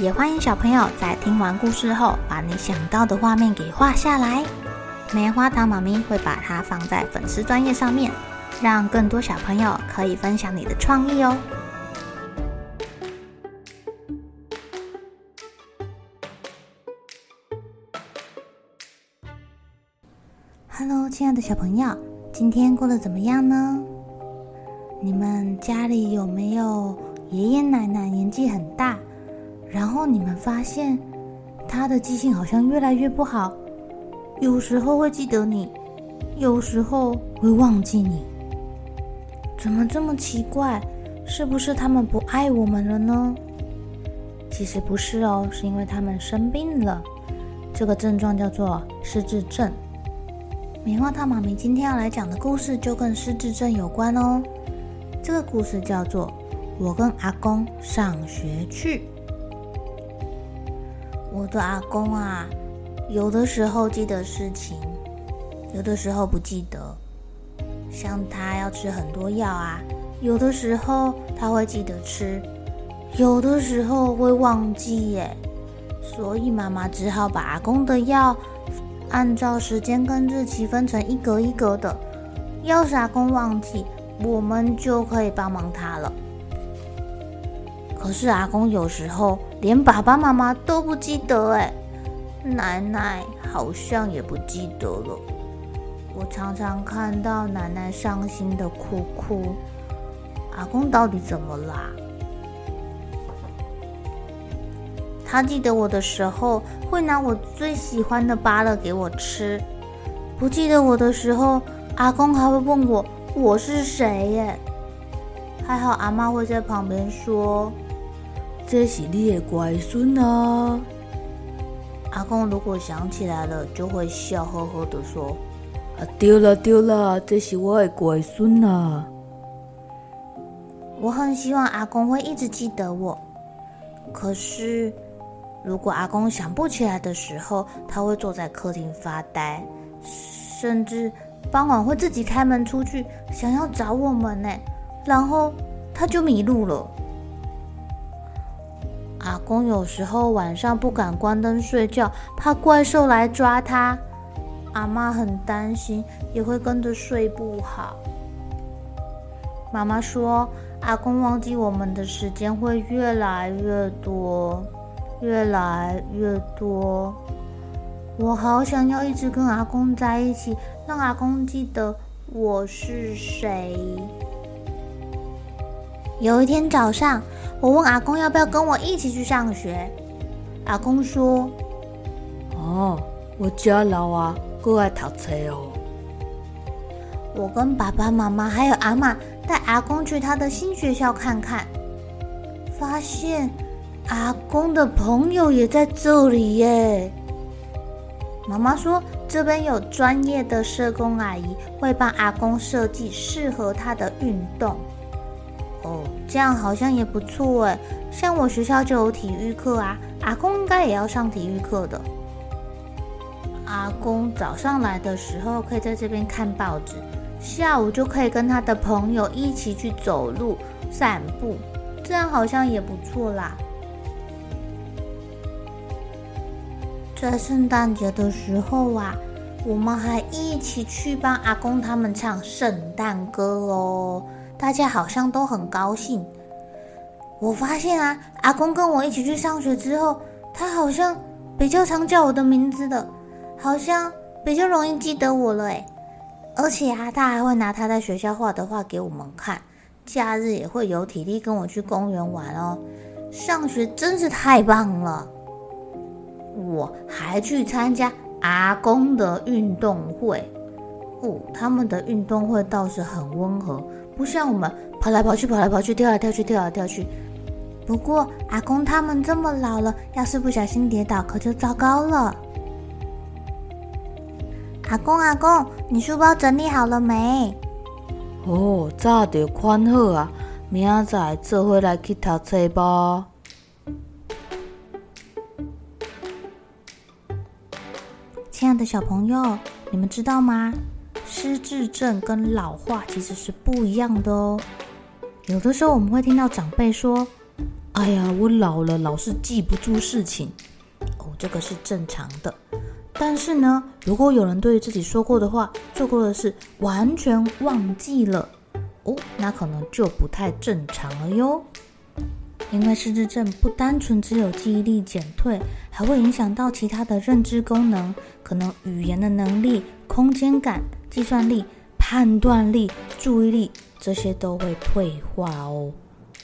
也欢迎小朋友在听完故事后，把你想到的画面给画下来。棉花糖妈咪会把它放在粉丝专页上面，让更多小朋友可以分享你的创意哦。Hello，亲爱的小朋友，今天过得怎么样呢？你们家里有没有爷爷奶奶年纪很大？然后你们发现他的记性好像越来越不好，有时候会记得你，有时候会忘记你。怎么这么奇怪？是不是他们不爱我们了呢？其实不是哦，是因为他们生病了。这个症状叫做失智症。棉花糖妈咪今天要来讲的故事就跟失智症有关哦。这个故事叫做《我跟阿公上学去》。我的阿公啊，有的时候记得事情，有的时候不记得。像他要吃很多药啊，有的时候他会记得吃，有的时候会忘记耶。所以妈妈只好把阿公的药按照时间跟日期分成一格一格的。要是阿公忘记，我们就可以帮忙他了。可是阿公有时候连爸爸妈妈都不记得，哎，奶奶好像也不记得了。我常常看到奶奶伤心的哭哭，阿公到底怎么啦？他记得我的时候会拿我最喜欢的芭乐给我吃，不记得我的时候，阿公还会问我我是谁耶。还好阿妈会在旁边说。这是你的乖孙啊！阿公如果想起来了，就会笑呵呵的说：“啊，对了丢了，这是我的乖孙啊！”我很希望阿公会一直记得我。可是，如果阿公想不起来的时候，他会坐在客厅发呆，甚至傍晚会自己开门出去，想要找我们呢，然后他就迷路了。阿公有时候晚上不敢关灯睡觉，怕怪兽来抓他。阿妈很担心，也会跟着睡不好。妈妈说，阿公忘记我们的时间会越来越多，越来越多。我好想要一直跟阿公在一起，让阿公记得我是谁。有一天早上，我问阿公要不要跟我一起去上学。阿公说：“哦，我家老啊，过爱读书哦。”我跟爸爸妈妈还有阿妈带阿公去他的新学校看看，发现阿公的朋友也在这里耶。妈妈说，这边有专业的社工阿姨会帮阿公设计适合他的运动。哦，这样好像也不错哎。像我学校就有体育课啊，阿公应该也要上体育课的。阿公早上来的时候可以在这边看报纸，下午就可以跟他的朋友一起去走路、散步，这样好像也不错啦。在圣诞节的时候啊，我们还一起去帮阿公他们唱圣诞歌哦。大家好像都很高兴。我发现啊，阿公跟我一起去上学之后，他好像比较常叫我的名字的，好像比较容易记得我了诶。而且啊，他还会拿他在学校画的画给我们看，假日也会有体力跟我去公园玩哦。上学真是太棒了！我还去参加阿公的运动会，哦，他们的运动会倒是很温和。不像我们跑来跑去，跑来跑去，跳来跳去，跳来跳去。不过阿公他们这么老了，要是不小心跌倒，可就糟糕了。阿公阿公，你书包整理好了没？哦，早就款好啊，明仔载做伙来去读册吧。亲爱的小朋友，你们知道吗？失智症跟老化其实是不一样的哦。有的时候我们会听到长辈说：“哎呀，我老了，老是记不住事情。”哦，这个是正常的。但是呢，如果有人对自己说过的话、做过的事完全忘记了，哦，那可能就不太正常了哟。因为失智症不单纯只有记忆力减退，还会影响到其他的认知功能，可能语言的能力、空间感、计算力、判断力、注意力这些都会退化哦。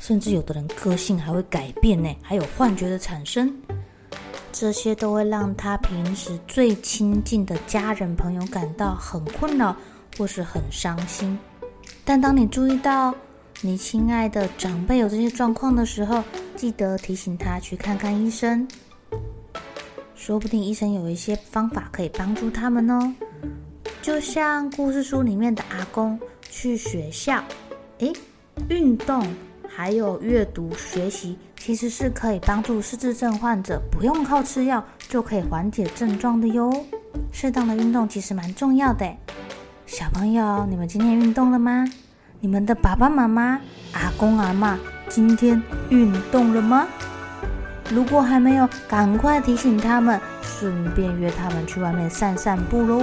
甚至有的人个性还会改变呢，还有幻觉的产生，这些都会让他平时最亲近的家人朋友感到很困扰或是很伤心。但当你注意到，你亲爱的长辈有这些状况的时候，记得提醒他去看看医生。说不定医生有一些方法可以帮助他们哦。就像故事书里面的阿公去学校，诶，运动还有阅读学习，其实是可以帮助失智症患者不用靠吃药就可以缓解症状的哟。适当的运动其实蛮重要的。小朋友，你们今天运动了吗？你们的爸爸妈妈、阿公阿嬷今天运动了吗？如果还没有，赶快提醒他们，顺便约他们去外面散散步喽。